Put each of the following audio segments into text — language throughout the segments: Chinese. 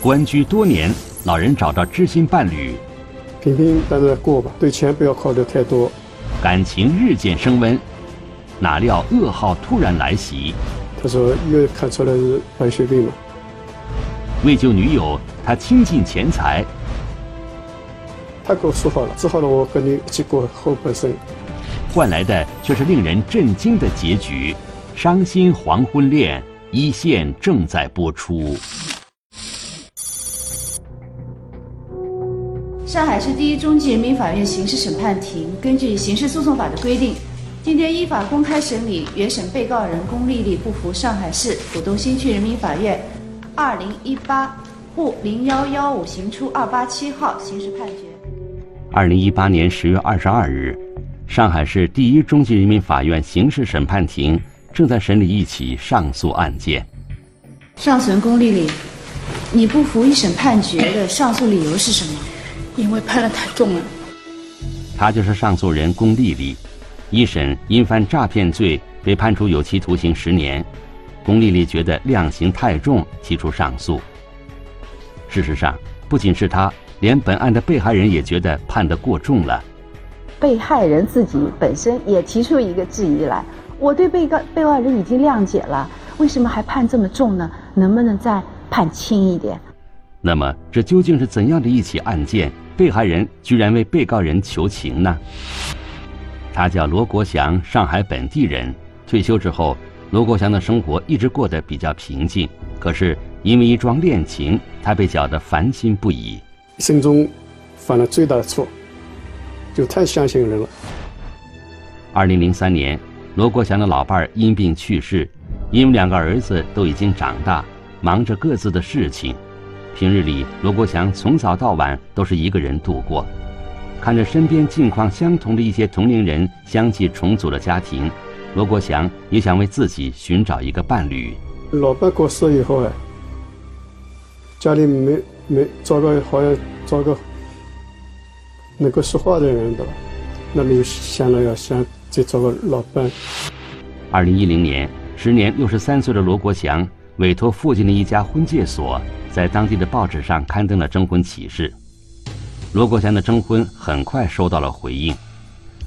官居多年，老人找到知心伴侣，平平淡淡过吧，对钱不要考虑太多。感情日渐升温，哪料噩耗突然来袭。他说又看出来是白血病了。为救女友，他倾尽钱财。他跟我说好了，治好了我跟你一起过后半生。换来的却是令人震惊的结局：伤心黄昏恋，一线正在播出。上海市第一中级人民法院刑事审判庭根据刑事诉讼法的规定，今天依法公开审理原审被告人龚丽丽不服上海市浦东新区人民法院二零一八沪零幺幺五刑处二八七号刑事判决。二零一八年十月二十二日，上海市第一中级人民法院刑事审判庭正在审理一起上诉案件。上诉人龚丽丽，你不服一审判决的上诉理由是什么？因为判的太重了。他就是上诉人龚丽丽，一审因犯诈骗罪被判处有期徒刑十年，龚丽丽觉得量刑太重，提出上诉。事实上，不仅是他，连本案的被害人也觉得判得过重了。被害人自己本身也提出一个质疑来：我对被告被告人已经谅解了，为什么还判这么重呢？能不能再判轻一点？那么，这究竟是怎样的一起案件？被害人居然为被告人求情呢？他叫罗国祥，上海本地人。退休之后，罗国祥的生活一直过得比较平静。可是因为一桩恋情，他被搅得烦心不已。一生中犯了最大的错，就太相信人了。二零零三年，罗国祥的老伴儿因病去世，因为两个儿子都已经长大，忙着各自的事情。平日里，罗国祥从早到晚都是一个人度过。看着身边境况相同的一些同龄人相继重组了家庭，罗国祥也想为自己寻找一个伴侣。老伴过世以后啊，家里没没找个好像找个能够说话的人的，那么又想了要想再找个老伴。二零一零年，时年六十三岁的罗国祥委托附近的一家婚介所。在当地的报纸上刊登了征婚启事，罗国祥的征婚很快收到了回应。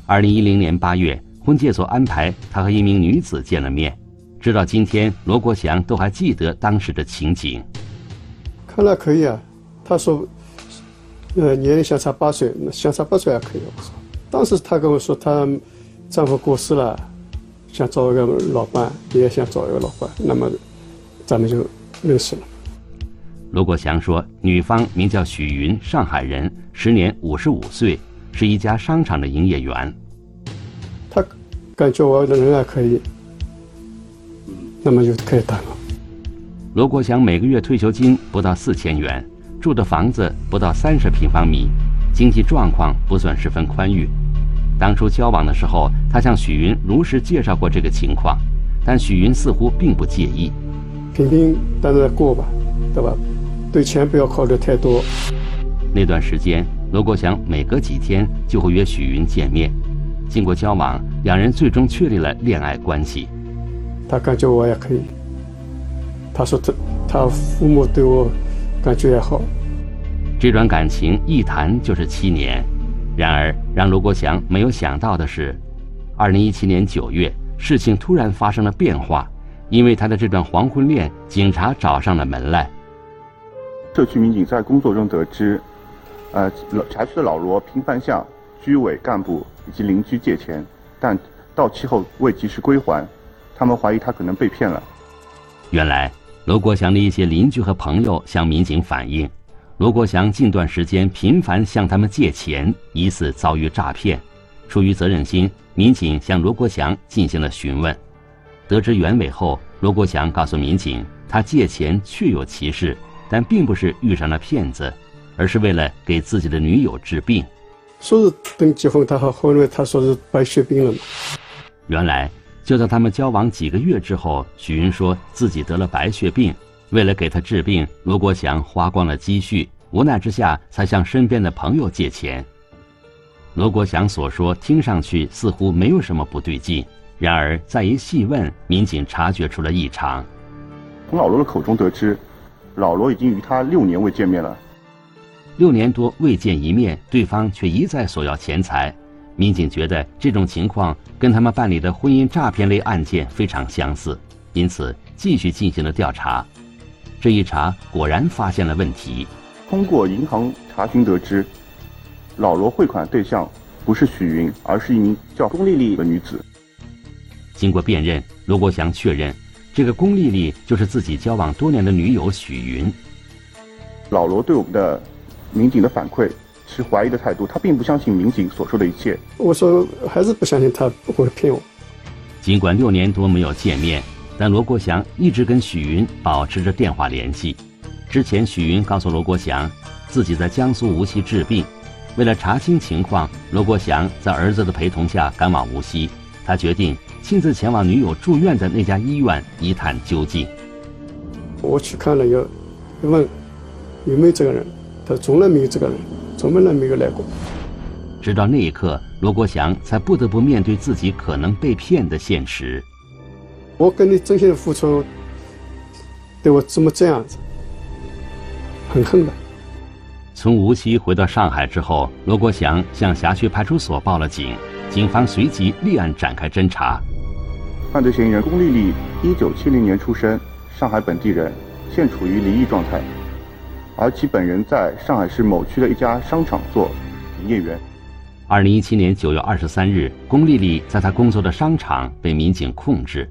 二零一零年八月，婚介所安排他和一名女子见了面，直到今天，罗国祥都还记得当时的情景。看来可以啊，他说，呃，年龄相差八岁，相差八岁还可以。我说，当时他跟我说，他丈夫过世了，想找一个老伴，也想找一个老伴，那么咱们就认识了。罗国祥说：“女方名叫许云，上海人，时年五十五岁，是一家商场的营业员。他感觉我的人还可以，那么就可以谈了。”罗国祥每个月退休金不到四千元，住的房子不到三十平方米，经济状况不算十分宽裕。当初交往的时候，他向许云如实介绍过这个情况，但许云似乎并不介意，平平淡淡过吧，对吧？对钱不要考虑太多。那段时间，罗国祥每隔几天就会约许云见面。经过交往，两人最终确立了恋爱关系。他感觉我也可以。他说他他父母对我感觉也好。这段感情一谈就是七年。然而，让罗国祥没有想到的是，二零一七年九月，事情突然发生了变化。因为他的这段黄昏恋，警察找上了门来。社区民警在工作中得知，呃，辖区的老罗频繁向居委干部以及邻居借钱，但到期后未及时归还，他们怀疑他可能被骗了。原来，罗国祥的一些邻居和朋友向民警反映，罗国祥近段时间频繁向他们借钱，疑似遭遇诈骗。出于责任心，民警向罗国祥进行了询问，得知原委后，罗国祥告诉民警，他借钱确有其事。但并不是遇上了骗子，而是为了给自己的女友治病。说是等结婚，他和后来他说是白血病了嘛。原来就在他们交往几个月之后，许云说自己得了白血病，为了给他治病，罗国祥花光了积蓄，无奈之下才向身边的朋友借钱。罗国祥所说听上去似乎没有什么不对劲，然而再一细问，民警察觉出了异常。从老罗的口中得知。老罗已经与他六年未见面了。六年多未见一面，对方却一再索要钱财。民警觉得这种情况跟他们办理的婚姻诈骗类案件非常相似，因此继续进行了调查。这一查果然发现了问题。通过银行查询得知，老罗汇款对象不是许云，而是一名叫龚丽丽的女子。经过辨认，罗国祥确认，这个龚丽丽就是自己交往多年的女友许云。老罗对我们的民警的反馈持怀疑的态度，他并不相信民警所说的一切。我说还是不相信他不会骗我。尽管六年多没有见面，但罗国祥一直跟许云保持着电话联系。之前，许云告诉罗国祥，自己在江苏无锡治病。为了查清情况，罗国祥在儿子的陪同下赶往无锡。他决定亲自前往女友住院的那家医院一探究竟。我去看了，要问有没有这个人，他从来没有这个人，从来没有来过。直到那一刻，罗国祥才不得不面对自己可能被骗的现实。我跟你真心的付出，对我怎么这样子？很恨的。从无锡回到上海之后，罗国祥向辖区派出所报了警，警方随即立案展开侦查。犯罪嫌疑人龚丽丽，一九七零年出生，上海本地人，现处于离异状态，而其本人在上海市某区的一家商场做营业员。二零一七年九月二十三日，龚丽丽在她工作的商场被民警控制。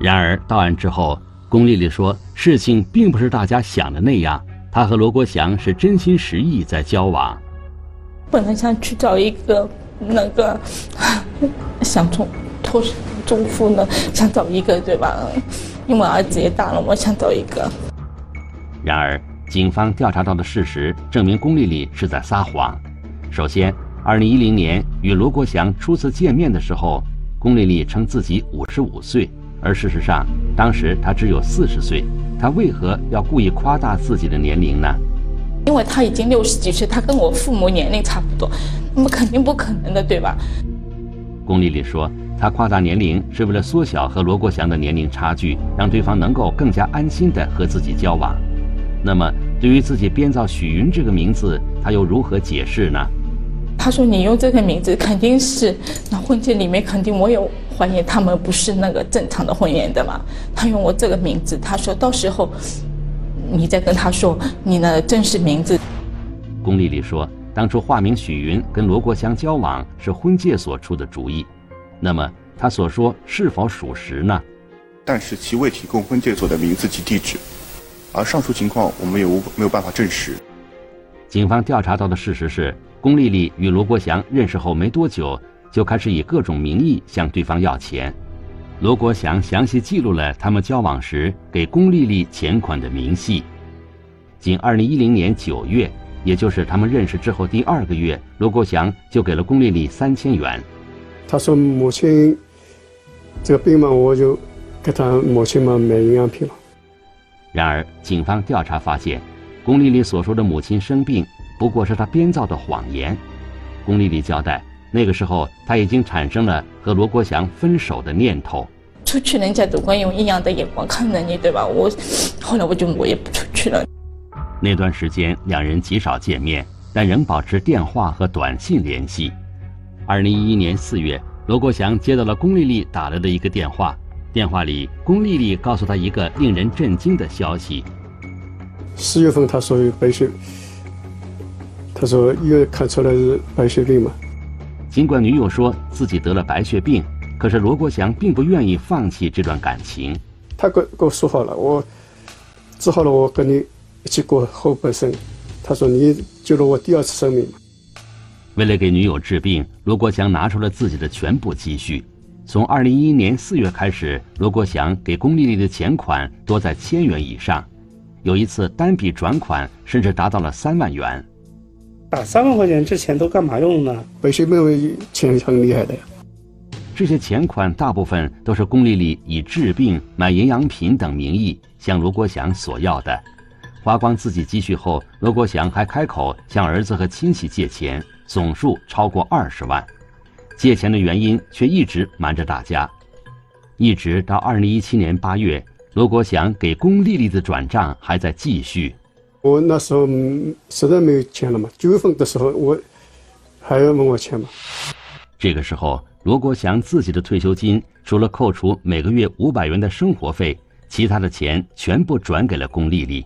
然而到案之后，龚丽丽说，事情并不是大家想的那样。她和罗国祥是真心实意在交往。本来想去找一个那个，想从托中夫呢，想找一个对吧？因为儿子也大了，我想找一个。然而，警方调查到的事实证明，龚丽丽是在撒谎。首先，二零一零年与罗国祥初次见面的时候，龚丽丽称自己五十五岁。而事实上，当时她只有四十岁，她为何要故意夸大自己的年龄呢？因为他已经六十几岁，他跟我父母年龄差不多，那么肯定不可能的，对吧？龚丽丽说，她夸大年龄是为了缩小和罗国祥的年龄差距，让对方能够更加安心的和自己交往。那么，对于自己编造许云这个名字，他又如何解释呢？他说：“你用这个名字，肯定是那婚戒里面肯定我有怀疑他们不是那个正常的婚姻的嘛。他用我这个名字，他说到时候你再跟他说你的真实名字。”龚丽丽说：“当初化名许云跟罗国祥交往是婚介所出的主意，那么他所说是否属实呢？但是其未提供婚介所的名字及地址，而上述情况我们也无没有办法证实。”警方调查到的事实是。龚丽丽与罗国祥认识后没多久，就开始以各种名义向对方要钱。罗国祥详细记录了他们交往时给龚丽丽钱款的明细。仅2010年9月，也就是他们认识之后第二个月，罗国祥就给了龚丽丽三千元。他说：“母亲这个病嘛，我就给他母亲嘛买营养品了。”然而，警方调查发现，龚丽丽所说的母亲生病。不过是他编造的谎言。龚丽丽交代，那个时候他已经产生了和罗国祥分手的念头。出去人家都会用异样的眼光看着你，对吧？我后来我就我也不出去了。那段时间两人极少见面，但仍保持电话和短信联系。二零一一年四月，罗国祥接到了龚丽丽打来的一个电话，电话里龚丽丽告诉他一个令人震惊的消息：四月份他说有白血。他说：“医院看出来是白血病嘛。”尽管女友说自己得了白血病，可是罗国祥并不愿意放弃这段感情。他跟跟我说好了，我治好了，我跟你一起过后半生。他说：“你救了我第二次生命。”为了给女友治病，罗国祥拿出了自己的全部积蓄。从二零一一年四月开始，罗国祥给龚丽丽的钱款多在千元以上，有一次单笔转款甚至达到了三万元。打三万块钱，这钱都干嘛用呢？白血病钱很厉害的呀。这些钱款大部分都是龚丽丽以治病、买营养品等名义向罗国祥索要的。花光自己积蓄后，罗国祥还开口向儿子和亲戚借钱，总数超过二十万。借钱的原因却一直瞒着大家。一直到二零一七年八月，罗国祥给龚丽丽的转账还在继续。我那时候实在没有钱了嘛，九月份的时候我还要问我钱嘛。这个时候，罗国祥自己的退休金除了扣除每个月五百元的生活费，其他的钱全部转给了龚丽丽。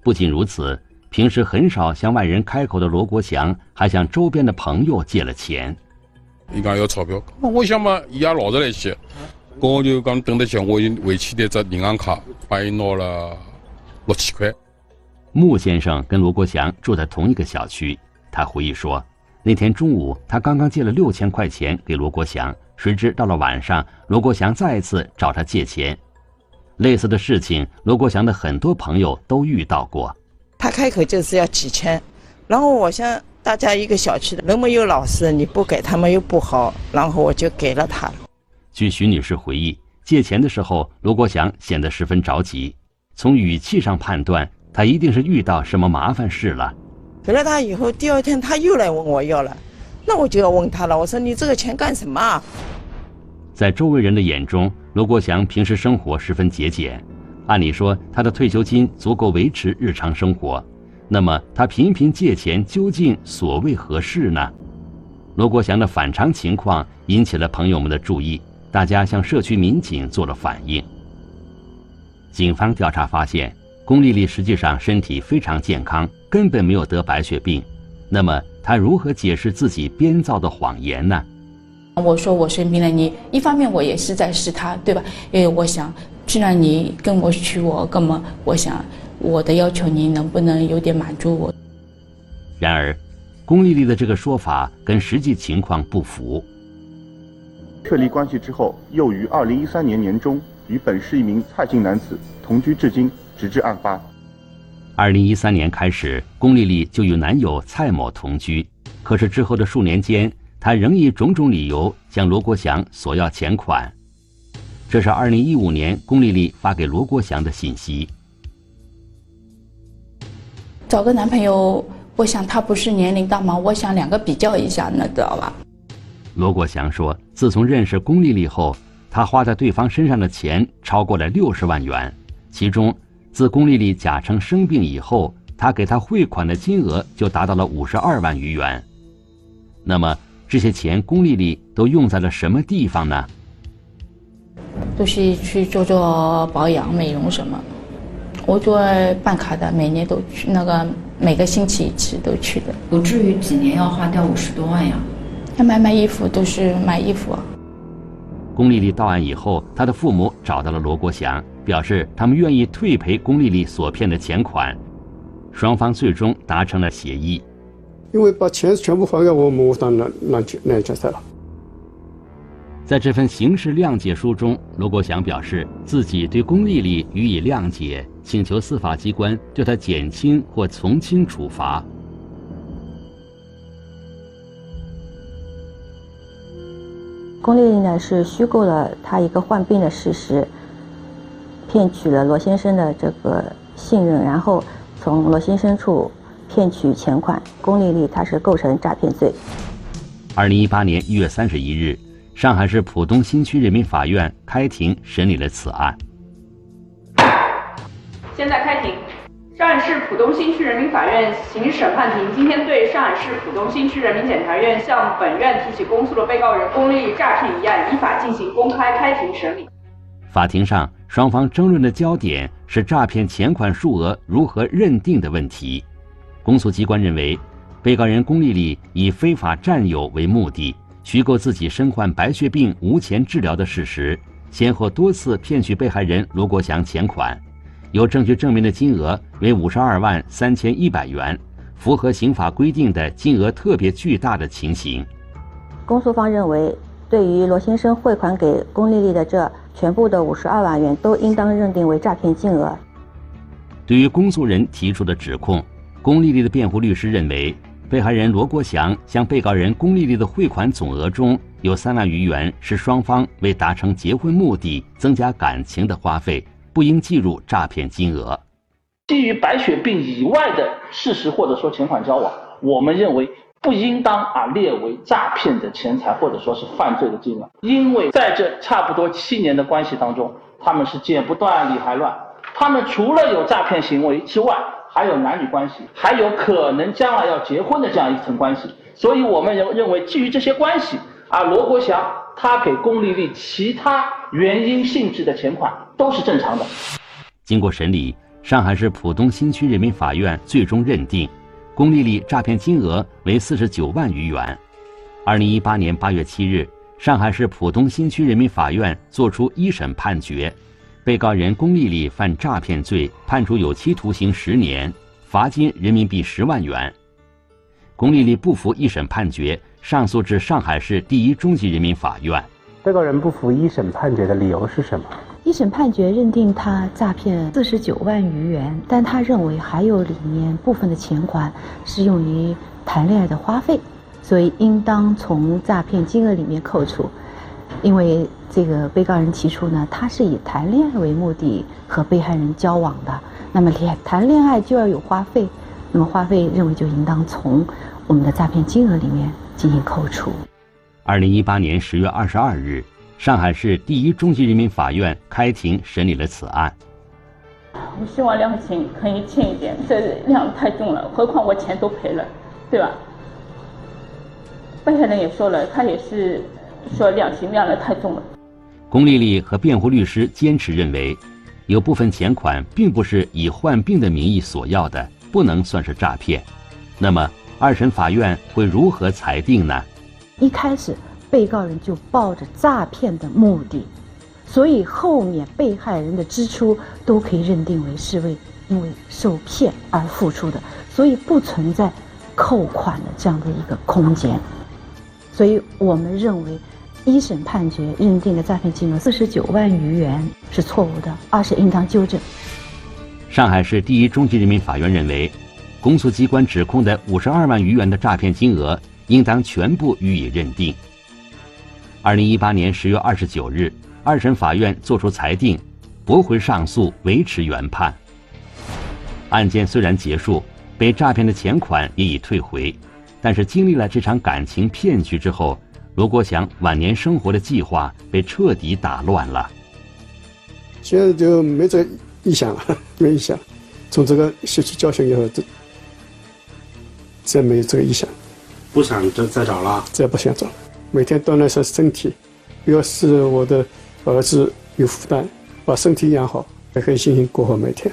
不仅如此，平时很少向外人开口的罗国祥，还向周边的朋友借了钱。伊讲要钞票，我想嘛，伊也老实来些，我就讲等得起，我就回去的只银行卡，帮伊拿了六千块。穆先生跟罗国祥住在同一个小区，他回忆说，那天中午他刚刚借了六千块钱给罗国祥，谁知到了晚上，罗国祥再次找他借钱。类似的事情，罗国祥的很多朋友都遇到过。他开口就是要几千，然后我想。大家一个小区的那么有老实，你不给他们又不好，然后我就给了他。据徐女士回忆，借钱的时候，罗国祥显得十分着急。从语气上判断，他一定是遇到什么麻烦事了。给了他以后，第二天他又来问我要了，那我就要问他了。我说你这个钱干什么？在周围人的眼中，罗国祥平时生活十分节俭，按理说他的退休金足够维持日常生活。那么他频频借钱究竟所为何事呢？罗国祥的反常情况引起了朋友们的注意，大家向社区民警做了反映。警方调查发现，龚丽丽实际上身体非常健康，根本没有得白血病。那么她如何解释自己编造的谎言呢？我说我生病了，你一方面我也是在试他，对吧？因为我想，既然你跟我娶我，那么我想。我的要求，你能不能有点满足我？然而，龚丽丽的这个说法跟实际情况不符。确立关系之后，又于二零一三年年中与本市一名蔡姓男子同居至今，直至案发。二零一三年开始，龚丽丽就与男友蔡某同居，可是之后的数年间，她仍以种种理由向罗国祥索要钱款。这是二零一五年龚丽丽发给罗国祥的信息。找个男朋友，我想他不是年龄大吗？我想两个比较一下，那知道吧？罗国祥说，自从认识龚丽丽后，他花在对方身上的钱超过了六十万元，其中，自龚丽丽假称生病以后，他给她汇款的金额就达到了五十二万余元。那么，这些钱龚丽丽都用在了什么地方呢？就是去做做保养、美容什么。我做办卡的，每年都去，那个每个星期一次都去的，不至于几年要花掉五十多万呀。要买买衣服都是买衣服。啊龚丽丽到案以后，她的父母找到了罗国祥，表示他们愿意退赔龚丽丽所骗的钱款，双方最终达成了协议。因为把钱全部还给我们，我当然难解难解释了。在这份刑事谅解书中，罗国祥表示自己对龚丽丽予以谅解。请求司法机关对他减轻或从轻处罚。龚丽丽呢是虚构了她一个患病的事实，骗取了罗先生的这个信任，然后从罗先生处骗取钱款。龚丽丽她是构成诈骗罪。二零一八年一月三十一日，上海市浦东新区人民法院开庭审理了此案。现在开庭，上海市浦东新区人民法院刑事审判庭今天对上海市浦东新区人民检察院向本院提起公诉的被告人龚丽丽诈骗一案，依法进行公开开庭审理。法庭上，双方争论的焦点是诈骗钱款数额如何认定的问题。公诉机关认为，被告人龚丽丽以非法占有为目的，虚构自己身患白血病无钱治疗的事实，先后多次骗取被害人罗国祥钱款。有证据证明的金额为五十二万三千一百元，符合刑法规定的金额特别巨大的情形。公诉方认为，对于罗先生汇款给龚丽丽的这全部的五十二万元，都应当认定为诈骗金额。对于公诉人提出的指控，龚丽丽的辩护律师认为，被害人罗国祥向被告人龚丽丽的汇款总额中有三万余元是双方为达成结婚目的、增加感情的花费。不应计入诈骗金额。基于白血病以外的事实或者说钱款交往，我们认为不应当啊列为诈骗的钱财或者说是犯罪的金额。因为在这差不多七年的关系当中，他们是剪不断理还乱，他们除了有诈骗行为之外，还有男女关系，还有可能将来要结婚的这样一层关系。所以我们认认为，基于这些关系，啊，罗国祥他给龚丽丽其他原因性质的钱款都是正常的。经过审理，上海市浦东新区人民法院最终认定，龚丽丽诈骗金额为四十九万余元。二零一八年八月七日，上海市浦东新区人民法院作出一审判决，被告人龚丽丽犯诈骗罪，判处有期徒刑十年，罚金人民币十万元。龚丽丽不服一审判决，上诉至上海市第一中级人民法院。被告人不服一审判决的理由是什么？一审判决认定他诈骗四十九万余元，但他认为还有里面部分的钱款是用于谈恋爱的花费，所以应当从诈骗金额里面扣除。因为这个被告人提出呢，他是以谈恋爱为目的和被害人交往的，那么恋谈恋爱就要有花费，那么花费认为就应当从我们的诈骗金额里面进行扣除。二零一八年十月二十二日，上海市第一中级人民法院开庭审理了此案。我希望量刑可以轻一点，这量太重了，何况我钱都赔了，对吧？被害人也说了，他也是说量刑量的太重了。龚丽丽和辩护律师坚持认为，有部分钱款并不是以患病的名义索要的，不能算是诈骗。那么，二审法院会如何裁定呢？一开始，被告人就抱着诈骗的目的，所以后面被害人的支出都可以认定为是为因为受骗而付出的，所以不存在扣款的这样的一个空间。所以我们认为，一审判决认定的诈骗金额四十九万余元是错误的，二审应当纠正。上海市第一中级人民法院认为，公诉机关指控的五十二万余元的诈骗金额。应当全部予以认定。二零一八年十月二十九日，二审法院作出裁定，驳回上诉，维持原判。案件虽然结束，被诈骗的钱款也已退回，但是经历了这场感情骗局之后，罗国祥晚年生活的计划被彻底打乱了。现在就没这意向了，没意向。从这个吸取教训以后，这再没有这个意向。不想再再找了，再不想找，每天锻炼一下身体，不要使我的儿子有负担，把身体养好，才可以心心过好每天。